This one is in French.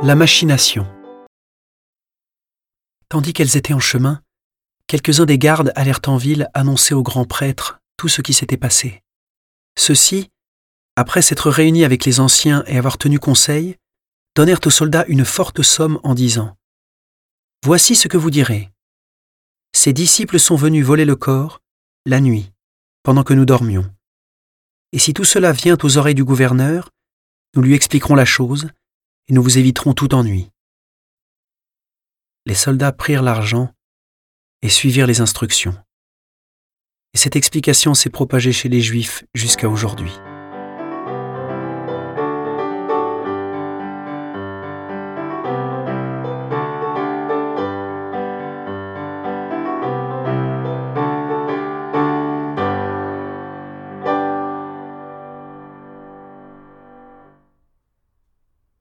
La machination. Tandis qu'elles étaient en chemin, quelques-uns des gardes allèrent en ville annoncer au grand prêtre tout ce qui s'était passé. Ceux-ci, après s'être réunis avec les anciens et avoir tenu conseil, donnèrent aux soldats une forte somme en disant Voici ce que vous direz. Ces disciples sont venus voler le corps, la nuit, pendant que nous dormions. Et si tout cela vient aux oreilles du gouverneur, nous lui expliquerons la chose et nous vous éviterons tout ennui. Les soldats prirent l'argent et suivirent les instructions. Et cette explication s'est propagée chez les Juifs jusqu'à aujourd'hui.